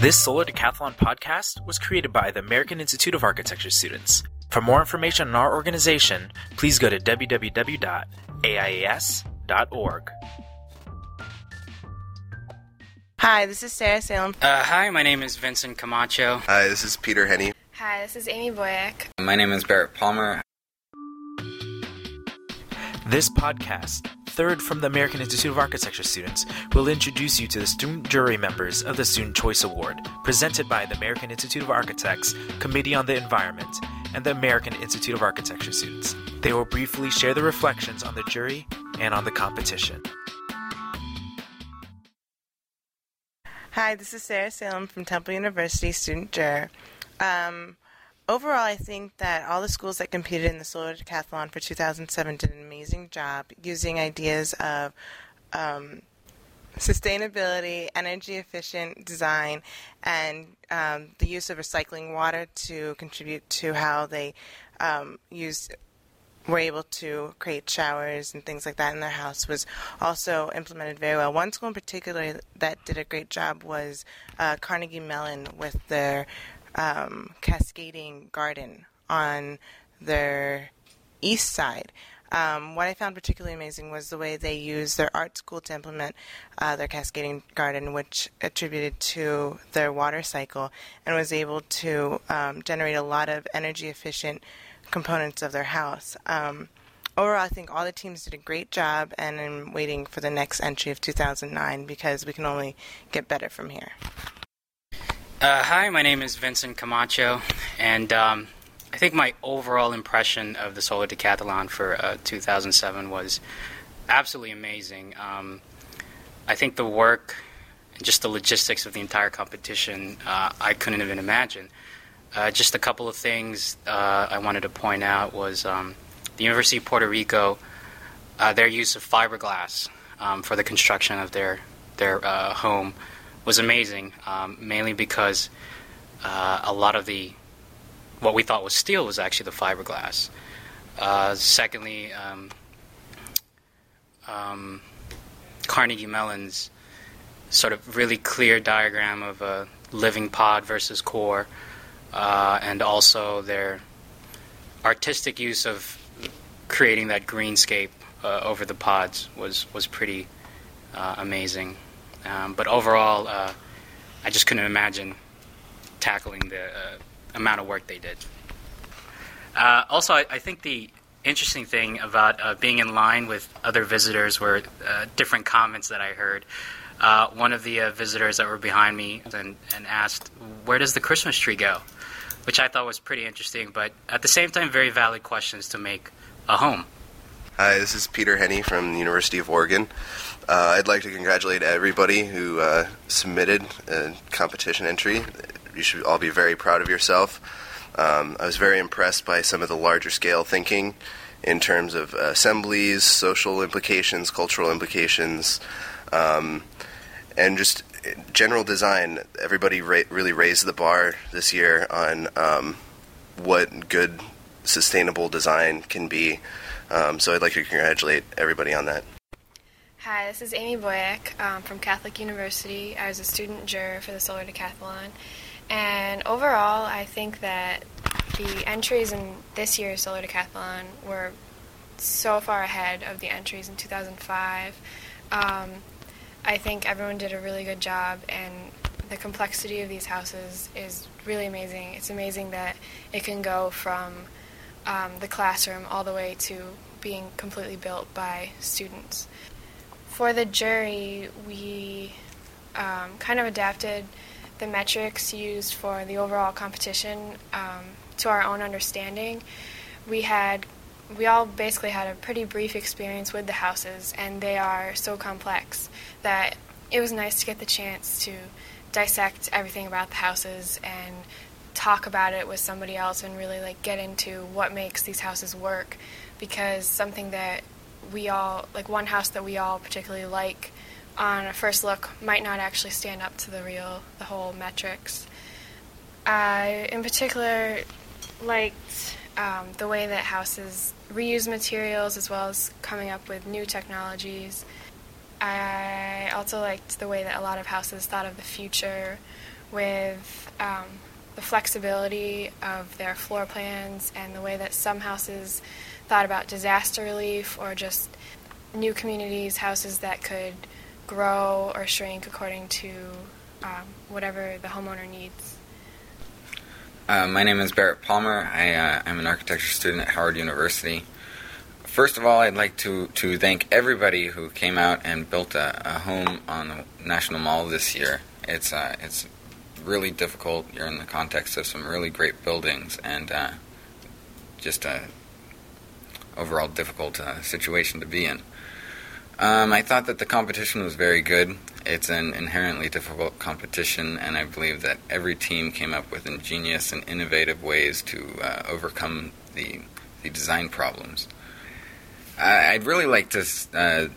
This Solar Decathlon podcast was created by the American Institute of Architecture students. For more information on our organization, please go to www.aias.org. Hi, this is Sarah Salem. Uh, hi, my name is Vincent Camacho. Hi, this is Peter Henney. Hi, this is Amy Boyack. My name is Barrett Palmer. This podcast, third from the American Institute of Architecture students, will introduce you to the student jury members of the Student Choice Award, presented by the American Institute of Architects Committee on the Environment and the American Institute of Architecture students. They will briefly share their reflections on the jury and on the competition. Hi, this is Sarah Salem from Temple University, student juror. Um, overall, I think that all the schools that competed in the Solar Decathlon for 2007 did an amazing job using ideas of um, sustainability, energy efficient design, and um, the use of recycling water to contribute to how they um, used were able to create showers and things like that in their house was also implemented very well. One school in particular that did a great job was uh, Carnegie Mellon with their um, cascading garden on their east side. Um, what I found particularly amazing was the way they used their art school to implement uh, their cascading garden, which attributed to their water cycle and was able to um, generate a lot of energy efficient components of their house. Um, overall, I think all the teams did a great job, and I'm waiting for the next entry of 2009 because we can only get better from here. Uh, hi, my name is Vincent Camacho, and um, I think my overall impression of the Solar Decathlon for uh, 2007 was absolutely amazing. Um, I think the work and just the logistics of the entire competition, uh, I couldn't even imagine. Uh, just a couple of things uh, I wanted to point out was um, the University of Puerto Rico, uh, their use of fiberglass um, for the construction of their their home was amazing, um, mainly because uh, a lot of the what we thought was steel was actually the fiberglass. Uh, secondly, um, um, Carnegie Mellon's sort of really clear diagram of a living pod versus core, uh, and also their artistic use of creating that greenscape uh, over the pods was was pretty uh, amazing. Um, but overall, uh, I just couldn't imagine tackling the uh, amount of work they did. Uh, also, I, I, think the interesting thing about uh, being in line with other visitors were uh, different comments that I heard. Uh, one of the visitors that were behind me and, and asked, Where does the Christmas tree go? Which I thought was pretty interesting, but at the same time, very valid questions to make a home. Hi, this is Peter Henney from the University of Oregon. Uh, I'd like to congratulate everybody who uh, submitted a competition entry. You should all be very proud of yourself. Um, I was very impressed by some of the larger scale thinking in terms of assemblies, social implications, cultural implications, um, and just general design. Everybody ra- really raised the bar this year on um, what good, sustainable design can be. Um, so I'd like to congratulate everybody on that. Hi, this is Amy Boyack um, from Catholic University. I was a student juror for the Solar Decathlon. And overall, I think that the entries in this year's Solar Decathlon were so far ahead of the entries in 2005. Um, I think everyone did a really good job, and the complexity of these houses is really amazing. It's amazing that it can go from um, the classroom all the way to being completely built by students for the jury, we um, kind of adapted the metrics used for the overall competition um, to our own understanding. We had we all basically had a pretty brief experience with the houses, and they are so complex that it was nice to get the chance to dissect everything about the houses and talk about it with somebody else and really like get into what makes these houses work because something that we all like one house that we all particularly like on a first look might not actually stand up to the real the whole metrics. I in particular liked um, the way that houses reuse materials as well as coming up with new technologies. I also liked the way that a lot of houses thought of the future with um, the flexibility of their floor plans and the way that some houses thought about disaster relief or just new communities, houses that could grow or shrink according to um, whatever the homeowner needs. Uh, my name is Barrett Palmer. I, uh, I'm an architecture student at Howard University. First of all, I'd like to, to thank everybody who came out and built a, a home on the National Mall this year. It's uh, it's really difficult. You're in the context of some really great buildings and uh, just a overall difficult uh, situation to be in. Um, I thought that the competition was very good. It's an inherently difficult competition, and I believe that every team came up with ingenious and innovative ways to uh, overcome the the design problems. I'd really like to uh,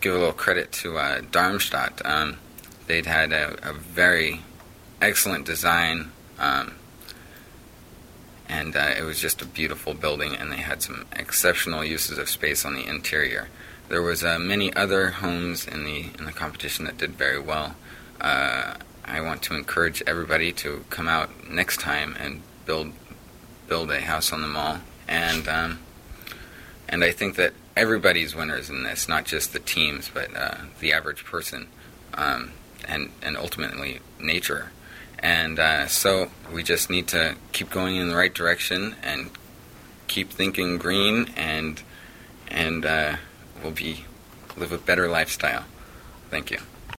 give a little credit to uh, Darmstadt. Um, they'd had a, a, very excellent design, um, and uh, it was just a beautiful building, and they had some exceptional uses of space on the interior. There was uh, many other homes in the in the competition that did very well. Uh, I want to encourage everybody to come out next time and build build a house on the mall and. Um, and I think that everybody's winners in this, not just the teams, but uh, the average person, um, and and ultimately nature. And uh, so we just need to keep going in the right direction and keep thinking green, and and uh, we'll be live a better lifestyle. Thank you.